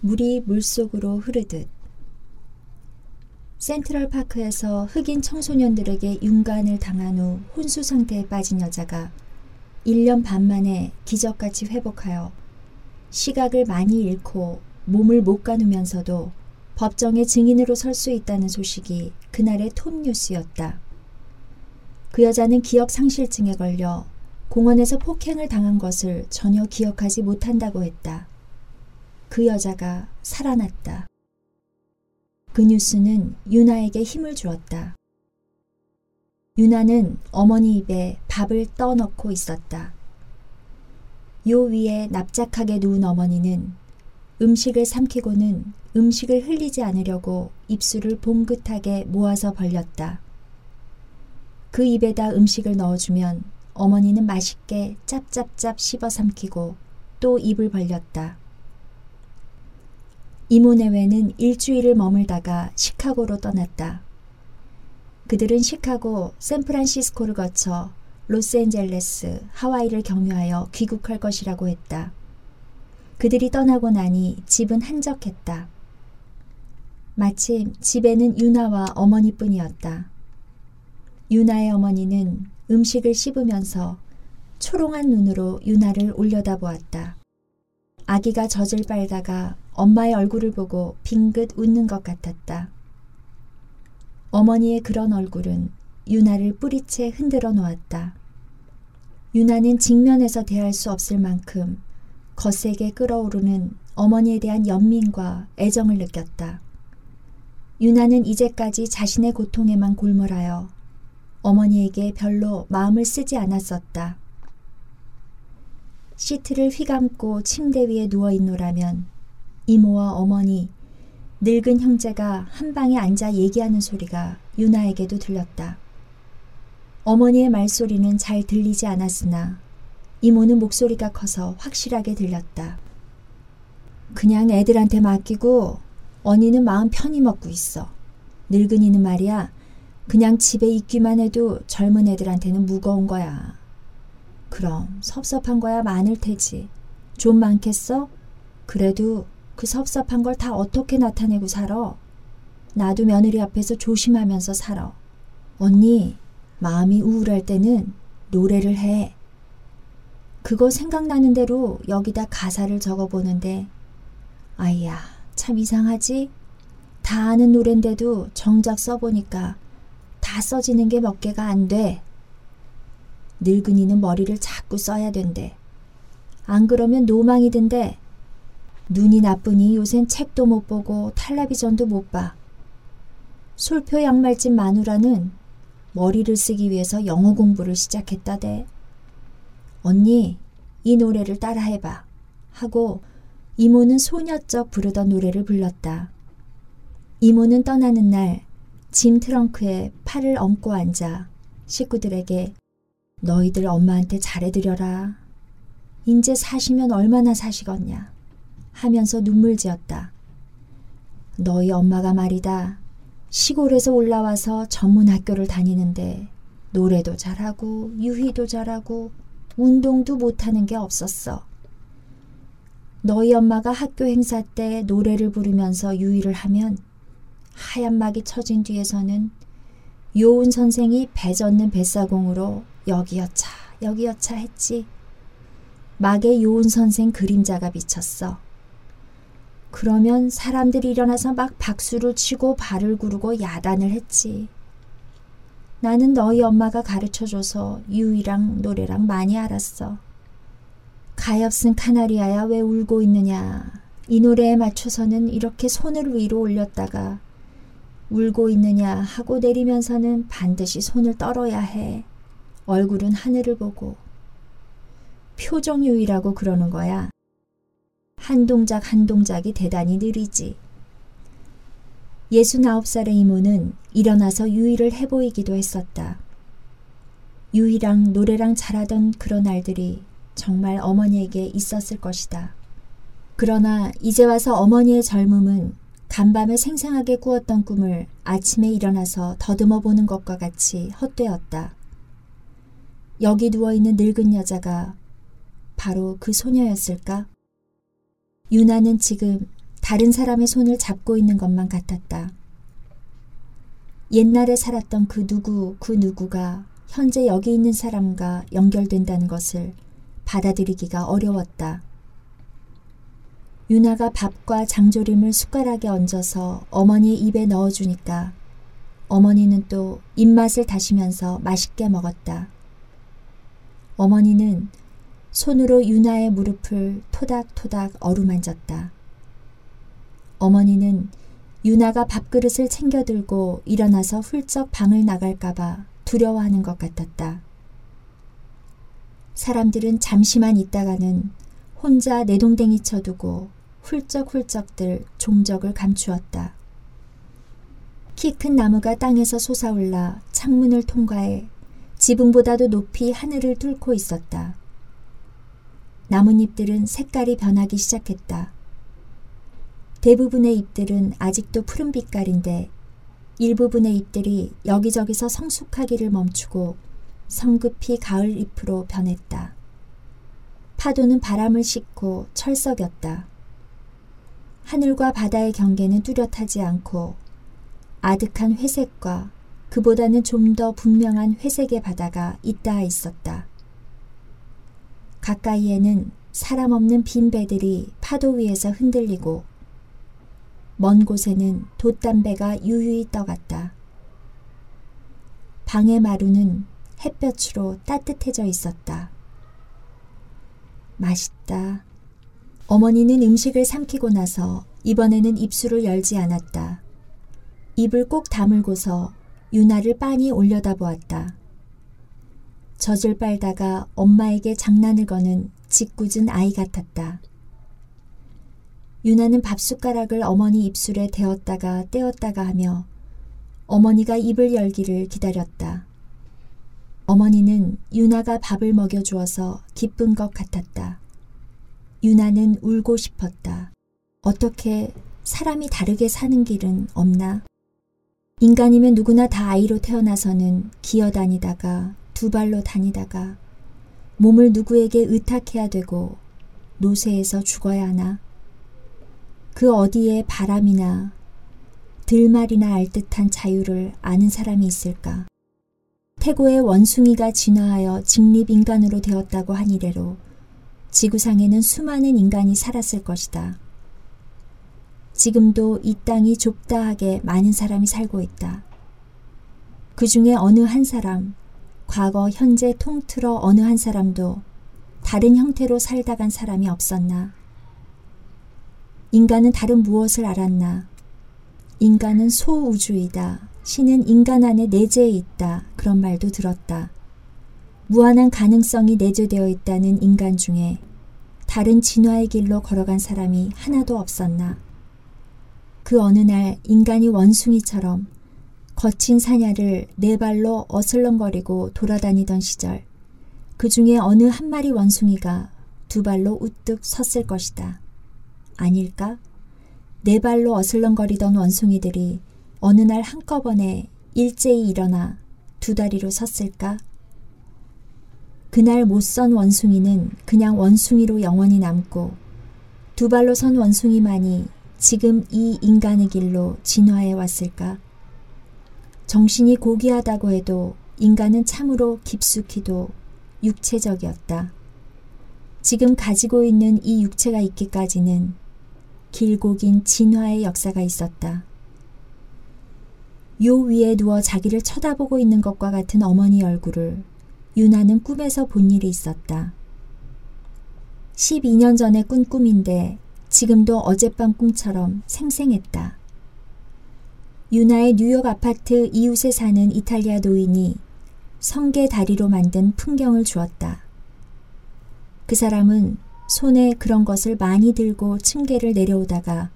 물이 물속으로 흐르듯 센트럴 파크에서 흑인 청소년들에게 윤관을 당한 후 혼수 상태에 빠진 여자가 1년 반 만에 기적같이 회복하여 시각을 많이 잃고 몸을 못 가누면서도 법정의 증인으로 설 수 있다는 소식이 그날의 톱 뉴스였다. 그 여자는 기억 상실증에 걸려 공원에서 폭행을 당한 것을 전혀 기억하지 못한다고 했다. 그 여자가 살아났다. 그 뉴스는 유나에게 힘을 주었다. 유나는 어머니 입에 밥을 떠넣고 있었다. 요 위에 납작하게 누운 어머니는 음식을 삼키고는 음식을 흘리지 않으려고 입술을 봉긋하게 모아서 벌렸다. 그 입에다 음식을 넣어주면 어머니는 맛있게 짭짭짭 씹어 삼키고 또 입을 벌렸다. 이모 내외는 일주일을 머물다가 시카고로 떠났다. 그들은 시카고, 샌프란시스코를 거쳐 로스앤젤레스, 하와이를 경유하여 귀국할 것이라고 했다. 그들이 떠나고 나니 집은 한적했다. 마침 집에는 유나와 어머니뿐이었다. 유나의 어머니는 음식을 씹으면서 초롱한 눈으로 유나를 올려다보았다. 아기가 젖을 빨다가 엄마의 얼굴을 보고 빙긋 웃는 것 같았다. 어머니의 그런 얼굴은 유나를 뿌리채 흔들어 놓았다. 유나는 직면에서 대할 수 없을 만큼 거세게 끓어오르는 어머니에 대한 연민과 애정을 느꼈다. 유나는 이제까지 자신의 고통에만 골몰하여 어머니에게 별로 마음을 쓰지 않았었다. 시트를 휘감고 침대 위에 누워 있노라면 이모와 어머니, 늙은 형제가 한 방에 앉아 얘기하는 소리가 유나에게도 들렸다. 어머니의 말소리는 잘 들리지 않았으나 이모는 목소리가 커서 확실하게 들렸다. 그냥 애들한테 맡기고 언니는 마음 편히 먹고 있어. 늙은이는 말이야. 그냥 집에 있기만 해도 젊은 애들한테는 무거운 거야. 그럼 섭섭한 거야 많을 테지. 좀 많겠어? 그래도 그 섭섭한 걸 다 어떻게 나타내고 살아? 나도 며느리 앞에서 조심하면서 살아. 언니, 마음이 우울할 때는 노래를 해. 그거 생각나는 대로 여기다 가사를 적어보는데, 아이야, 참 이상하지? 다 아는 노랜데도 정작 써보니까 다 써지는 게 몇 개가 안 돼. 늙은이는 머리를 자꾸 써야 된대. 안 그러면 노망이 든대. 눈이 나쁘니 요샌 책도 못 보고 텔레비전도 못 봐. 솔표 양말집 마누라는 머리를 쓰기 위해서 영어 공부를 시작했다대. 언니, 이 노래를 따라해봐. 하고 이모는 소녀적 부르던 노래를 불렀다. 이모는 떠나는 날 짐 트렁크에 팔을 얹고 앉아 식구들에게 너희들 엄마한테 잘해드려라. 인제 사시면 얼마나 사시겠냐. 하면서 눈물 지었다. 너희 엄마가 말이다. 시골에서 올라와서 전문 학교를 다니는데 노래도 잘하고 유희도 잘하고 운동도 못하는 게 없었어. 너희 엄마가 학교 행사 때 노래를 부르면서 유희를 하면 하얀 막이 쳐진 뒤에서는 요운 선생이 배 젓는 뱃사공으로 여기여차 여기여차 했지. 막에 요운 선생 그림자가 비쳤어. 그러면 사람들이 일어나서 막 박수를 치고 발을 구르고 야단을 했지. 나는 너희 엄마가 가르쳐줘서 유이랑 노래랑 많이 알았어. 가엾은 카나리아야 왜 울고 있느냐. 이 노래에 맞춰서는 이렇게 손을 위로 올렸다가 울고 있느냐 하고 내리면서는 반드시 손을 떨어야 해. 얼굴은 하늘을 보고. 표정유의라고 그러는 거야. 한 동작 한 동작이 대단히 느리지. 69살의 이모는 일어나서 유희를 해보이기도 했었다. 유희랑 노래랑 잘하던 그런 날들이 정말 어머니에게 있었을 것이다. 그러나 이제 와서 어머니의 젊음은 간밤에 생생하게 꾸었던 꿈을 아침에 일어나서 더듬어 보는 것과 같이 헛되었다. 여기 누워있는 늙은 여자가 바로 그 소녀였을까? 유나는 지금 다른 사람의 손을 잡고 있는 것만 같았다. 옛날에 살았던 그 누구, 그 누구가 현재 여기 있는 사람과 연결된다는 것을 받아들이기가 어려웠다. 유나가 밥과 장조림을 숟가락에 얹어서 어머니의 입에 넣어주니까 어머니는 또 입맛을 다시면서 맛있게 먹었다. 어머니는 손으로 유나의 무릎을 토닥토닥 어루만졌다. 어머니는 유나가 밥그릇을 챙겨들고 일어나서 훌쩍 방을 나갈까봐 두려워하는 것 같았다. 사람들은 잠시만 있다가는 혼자 내동댕이 쳐두고 훌쩍훌쩍들 종적을 감추었다. 키 큰 나무가 땅에서 솟아올라 창문을 통과해 지붕보다도 높이 하늘을 뚫고 있었다. 나뭇잎들은 색깔이 변하기 시작했다. 대부분의 잎들은 아직도 푸른 빛깔인데 일부분의 잎들이 여기저기서 성숙하기를 멈추고 성급히 가을 잎으로 변했다. 파도는 바람을 싣고 철썩였다. 하늘과 바다의 경계는 뚜렷하지 않고 아득한 회색과 그보다는 좀 더 분명한 회색의 바다가 있다 있었다. 가까이에는 사람 없는 빈 배들이 파도 위에서 흔들리고 먼 곳에는 돛담배가 유유히 떠갔다. 방의 마루는 햇볕으로 따뜻해져 있었다. 맛있다. 어머니는 음식을 삼키고 나서 이번에는 입술을 열지 않았다. 입을 꼭 다물고서 유나를 빤히 올려다 보았다. 젖을 빨다가 엄마에게 장난을 거는 짓궂은 아이 같았다. 유나는 밥숟가락을 어머니 입술에 대었다가 떼었다가 하며 어머니가 입을 열기를 기다렸다. 어머니는 유나가 밥을 먹여주어서 기쁜 것 같았다. 유나는 울고 싶었다. 어떻게 사람이 다르게 사는 길은 없나? 인간이면 누구나 다 아이로 태어나서는 기어다니다가 두 발로 다니다가 몸을 누구에게 의탁해야 되고 노쇠해서 죽어야 하나? 그 어디에 바람이나 들말이나 알듯한 자유를 아는 사람이 있을까? 태고의 원숭이가 진화하여 직립인간으로 되었다고 한 이래로 지구상에는 수많은 인간이 살았을 것이다. 지금도 이 땅이 좁다하게 많은 사람이 살고 있다. 그 중에 어느 한 사람, 과거, 현재 통틀어 어느 한 사람도 다른 형태로 살다 간 사람이 없었나? 인간은 다른 무엇을 알았나? 인간은 소우주이다. 신은 인간 안에 내재해 있다. 그런 말도 들었다. 무한한 가능성이 내재되어 있다는 인간 중에 다른 진화의 길로 걸어간 사람이 하나도 없었나? 그 어느 날 인간이 원숭이처럼 거친 사냐를 네 발로 어슬렁거리고 돌아다니던 시절 그 중에 어느 한 마리 원숭이가 두 발로 우뚝 섰을 것이다. 아닐까? 네 발로 어슬렁거리던 원숭이들이 어느 날 한꺼번에 일제히 일어나 두 다리로 섰을까? 그날 못 선 원숭이는 그냥 원숭이로 영원히 남고 두 발로 선 원숭이만이 지금 이 인간의 길로 진화해 왔을까? 정신이 고귀하다고 해도 인간은 참으로 깊숙이도 육체적이었다. 지금 가지고 있는 이 육체가 있기까지는 길고 긴 진화의 역사가 있었다. 요 위에 누워 자기를 쳐다보고 있는 것과 같은 어머니 얼굴을 유나는 꿈에서 본 일이 있었다. 12년 전에 꾼 꿈인데 지금도 어젯밤 꿈처럼 생생했다. 유나의 뉴욕 아파트 이웃에 사는 이탈리아 노인이 성게 다리로 만든 풍경을 주었다. 그 사람은 손에 그런 것을 많이 들고 층계를 내려오다가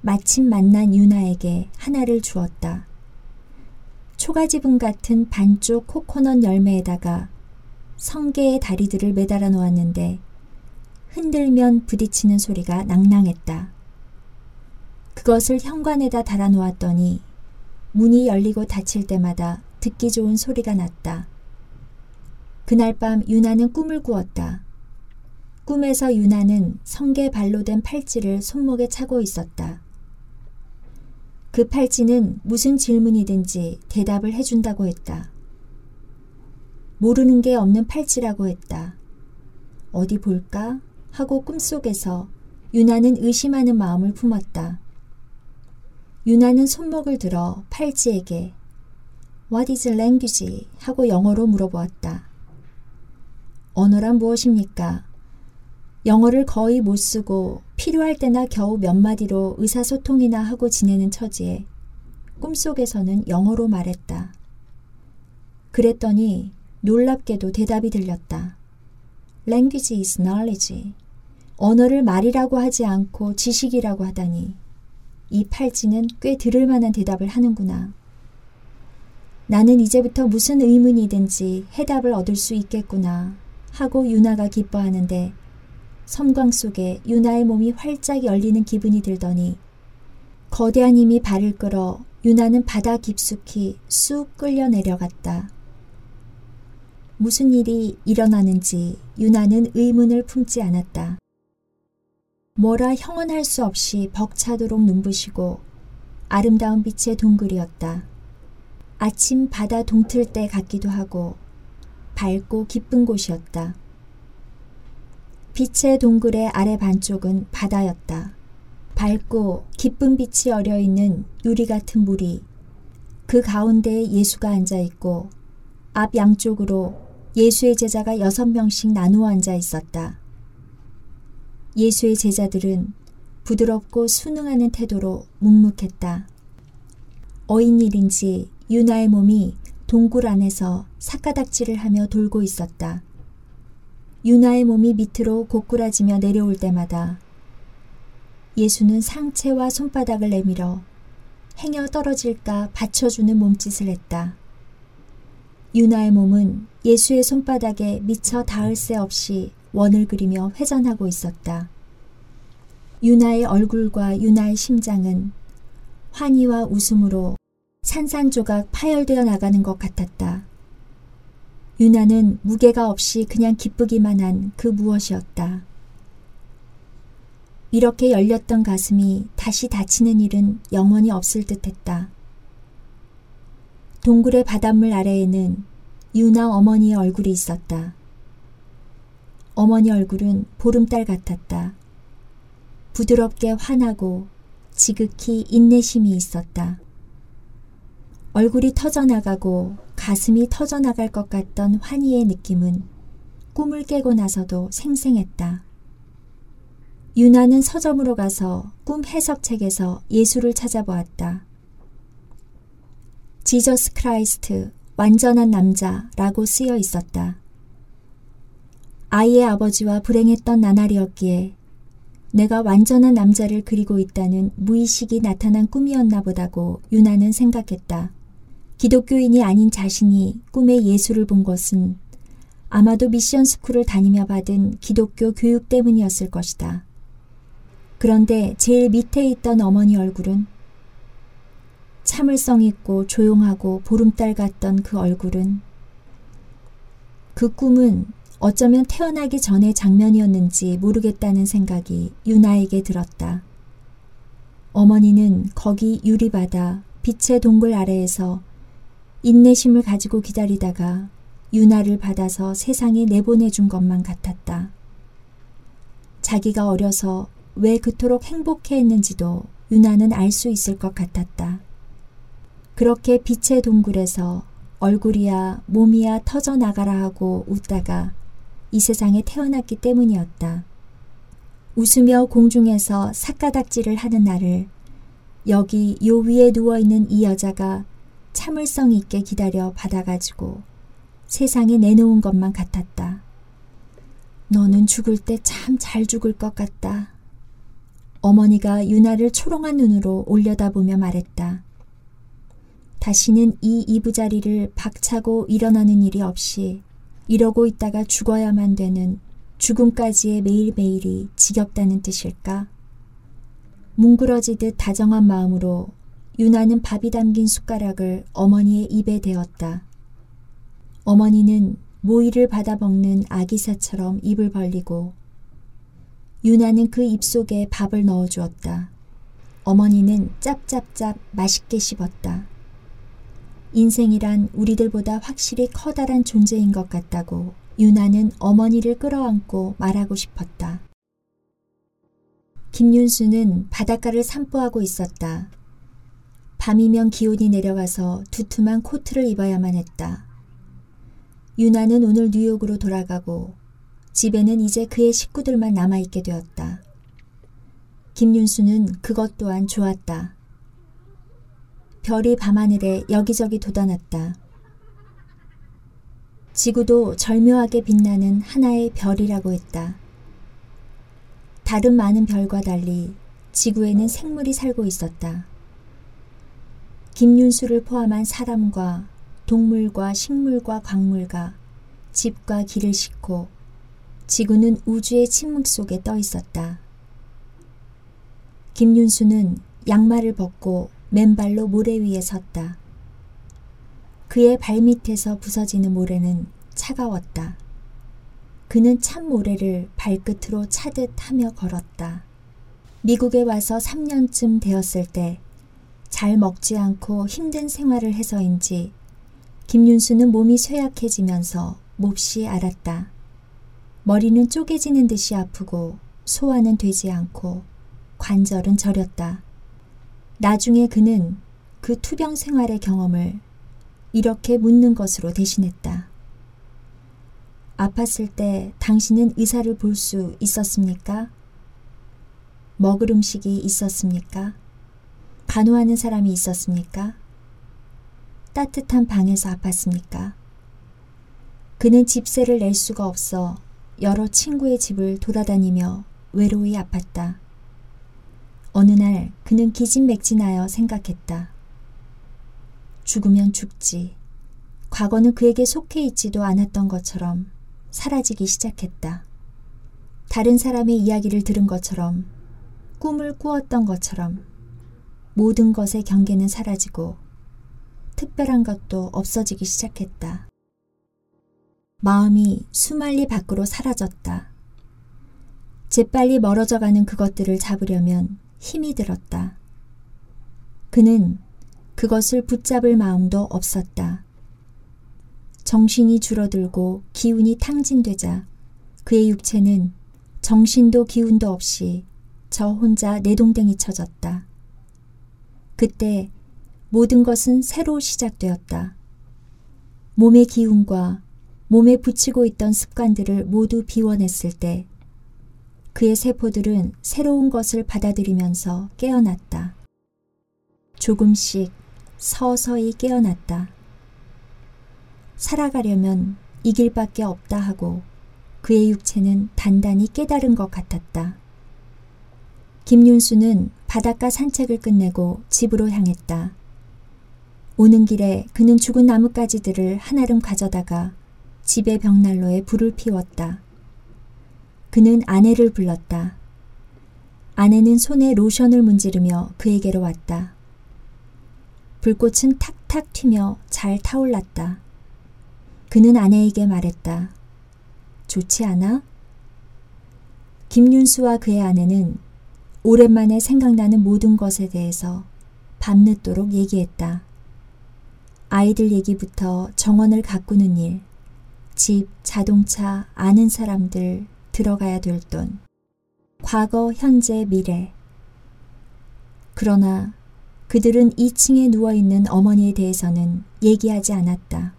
마침 만난 유나에게 하나를 주었다. 초가지분 같은 반쪽 코코넛 열매에다가 성게의 다리들을 매달아 놓았는데 흔들면 부딪히는 소리가 낭낭했다. 그것을 현관에다 달아 놓았더니 문이 열리고 닫힐 때마다 듣기 좋은 소리가 났다. 그날 밤 유나는 꿈을 꾸었다. 꿈에서 유나는 성게 발로 된 팔찌를 손목에 차고 있었다. 그 팔찌는 무슨 질문이든지 대답을 해준다고 했다. 모르는 게 없는 팔찌라고 했다. 어디 볼까? 하고 꿈속에서 유나는 의심하는 마음을 품었다. 유나는 손목을 들어 팔찌에게 What is language? 하고 영어로 물어보았다. 언어란 무엇입니까? 영어를 거의 못 쓰고 필요할 때나 겨우 몇 마디로 의사소통이나 하고 지내는 처지에 꿈속에서는 영어로 말했다. 그랬더니 놀랍게도 대답이 들렸다. Language is knowledge. 언어를 말이라고 하지 않고 지식이라고 하다니 이 팔찌는 꽤 들을 만한 대답을 하는구나. 나는 이제부터 무슨 의문이든지 해답을 얻을 수 있겠구나 하고 유나가 기뻐하는데 섬광 속에 유나의 몸이 활짝 열리는 기분이 들더니 거대한 힘이 발을 끌어 유나는 바다 깊숙이 쑥 끌려 내려갔다. 무슨 일이 일어나는지 유나는 의문을 품지 않았다. 뭐라 형언할 수 없이 벅차도록 눈부시고 아름다운 빛의 동굴이었다. 아침 바다 동틀 때 같기도 하고 밝고 기쁜 곳이었다. 빛의 동굴의 아래 반쪽은 바다였다. 밝고 기쁜 빛이 어려 있는 유리 같은 물이 그 가운데에 예수가 앉아 있고 앞 양쪽으로 예수의 제자가 여섯 명씩 나누어 앉아 있었다. 예수의 제자들은 부드럽고 순응하는 태도로 묵묵했다. 어인일인지 유나의 몸이 동굴 안에서 사가닥지를 하며 돌고 있었다. 유나의 몸이 밑으로 고꾸라지며 내려올 때마다 예수는 상체와 손바닥을 내밀어 행여 떨어질까 받쳐주는 몸짓을 했다. 유나의 몸은 예수의 손바닥에 미처 닿을 새 없이 원을 그리며 회전하고 있었다. 유나의 얼굴과 유나의 심장은 환희와 웃음으로 산산조각 파열되어 나가는 것 같았다. 유나는 무게가 없이 그냥 기쁘기만 한 그 무엇이었다. 이렇게 열렸던 가슴이 다시 닫히는 일은 영원히 없을 듯 했다. 동굴의 바닷물 아래에는 유나 어머니의 얼굴이 있었다. 어머니 얼굴은 보름달 같았다. 부드럽게 환하고 지극히 인내심이 있었다. 얼굴이 터져나가고 가슴이 터져나갈 것 같던 환희의 느낌은 꿈을 깨고 나서도 생생했다. 유나는 서점으로 가서 꿈 해석책에서 예수를 찾아보았다. Jesus Christ, 완전한 남자라고 쓰여 있었다. 아이의 아버지와 불행했던 나날이었기에 내가 완전한 남자를 그리고 있다는 무의식이 나타난 꿈이었나 보다고 유나는 생각했다. 기독교인이 아닌 자신이 꿈에 예수를 본 것은 아마도 미션 스쿨을 다니며 받은 기독교 교육 때문이었을 것이다. 그런데 제일 밑에 있던 어머니 얼굴은 참을성 있고 조용하고 보름달 같던 그 얼굴은 그 꿈은 어쩌면 태어나기 전의 장면이었는지 모르겠다는 생각이 유나에게 들었다. 어머니는 거기 유리바다 빛의 동굴 아래에서 인내심을 가지고 기다리다가 유나를 받아서 세상에 내보내준 것만 같았다. 자기가 어려서 왜 그토록 행복해 했는지도 유나는 알 수 있을 것 같았다. 그렇게 빛의 동굴에서 얼굴이야 몸이야 터져나가라 하고 웃다가 이 세상에 태어났기 때문이었다. 웃으며 공중에서 삿가닥질을 하는 나를 여기 요 위에 누워있는 이 여자가 참을성 있게 기다려 받아가지고 세상에 내놓은 것만 같았다. 너는 죽을 때 참 잘 죽을 것 같다. 어머니가 유나를 초롱한 눈으로 올려다보며 말했다. 다시는 이 이부자리를 박차고 일어나는 일이 없이 이러고 있다가 죽어야만 되는 죽음까지의 매일매일이 지겹다는 뜻일까? 뭉그러지듯 다정한 마음으로 유나는 밥이 담긴 숟가락을 어머니의 입에 대었다. 어머니는 모이를 받아먹는 아기사처럼 입을 벌리고 유나는 그 입속에 밥을 넣어주었다. 어머니는 짭짭짭 맛있게 씹었다. 인생이란 우리들보다 확실히 커다란 존재인 것 같다고 유나는 어머니를 끌어안고 말하고 싶었다. 김윤수는 바닷가를 산보하고 있었다. 밤이면 기온이 내려가서 두툼한 코트를 입어야만 했다. 유나는 오늘 뉴욕으로 돌아가고 집에는 이제 그의 식구들만 남아있게 되었다. 김윤수는 그것 또한 좋았다. 별이 밤하늘에 여기저기 돋아났다. 지구도 절묘하게 빛나는 하나의 별이라고 했다. 다른 많은 별과 달리 지구에는 생물이 살고 있었다. 김윤수를 포함한 사람과 동물과 식물과 광물과 집과 길을 싣고 지구는 우주의 침묵 속에 떠 있었다. 김윤수는 양말을 벗고 맨발로 모래 위에 섰다. 그의 발밑에서 부서지는 모래는 차가웠다. 그는 참 모래를 발끝으로 차듯 하며 걸었다. 미국에 와서 3년쯤 되었을 때 잘 먹지 않고 힘든 생활을 해서인지 김윤수는 몸이 쇠약해지면서 몹시 알았다. 머리는 쪼개지는 듯이 아프고 소화는 되지 않고 관절은 저렸다. 나중에 그는 그 투병 생활의 경험을 이렇게 묻는 것으로 대신했다. 아팠을 때 당신은 의사를 볼 수 있었습니까? 먹을 음식이 있었습니까? 간호하는 사람이 있었습니까? 따뜻한 방에서 아팠습니까? 그는 집세를 낼 수가 없어 여러 친구의 집을 돌아다니며 외로이 아팠다. 어느 날 그는 기진맥진하여 생각했다. 죽으면 죽지. 과거는 그에게 속해 있지도 않았던 것처럼 사라지기 시작했다. 다른 사람의 이야기를 들은 것처럼 꿈을 꾸었던 것처럼 모든 것의 경계는 사라지고 특별한 것도 없어지기 시작했다. 마음이 수말리 밖으로 사라졌다. 재빨리 멀어져 가는 그것들을 잡으려면 힘이 들었다. 그는 그것을 붙잡을 마음도 없었다. 정신이 줄어들고 기운이 탕진되자 그의 육체는 정신도 기운도 없이 저 혼자 내동댕이 쳐졌다. 그때 모든 것은 새로 시작되었다. 몸의 기운과 몸에 붙이고 있던 습관들을 모두 비워냈을 때 그의 세포들은 새로운 것을 받아들이면서 깨어났다. 조금씩 서서히 깨어났다. 살아가려면 이 길밖에 없다 하고 그의 육체는 단단히 깨달은 것 같았다. 김윤수는 바닷가 산책을 끝내고 집으로 향했다. 오는 길에 그는 죽은 나뭇가지들을 한아름 가져다가 집의 벽난로에 불을 피웠다. 그는 아내를 불렀다. 아내는 손에 로션을 문지르며 그에게로 왔다. 불꽃은 탁탁 튀며 잘 타올랐다. 그는 아내에게 말했다. 좋지 않아? 김윤수와 그의 아내는 오랜만에 생각나는 모든 것에 대해서 밤늦도록 얘기했다. 아이들 얘기부터 정원을 가꾸는 일, 집, 자동차, 아는 사람들, 들어가야 될 돈, 과거, 현재, 미래. 그러나 그들은 2층에 누워있는 어머니에 대해서는 얘기하지 않았다.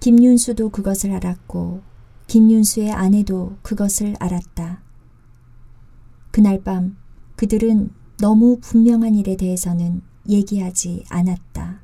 김윤수도 그것을 알았고 김윤수의 아내도 그것을 알았다. 그날 밤 그들은 너무 분명한 일에 대해서는 얘기하지 않았다.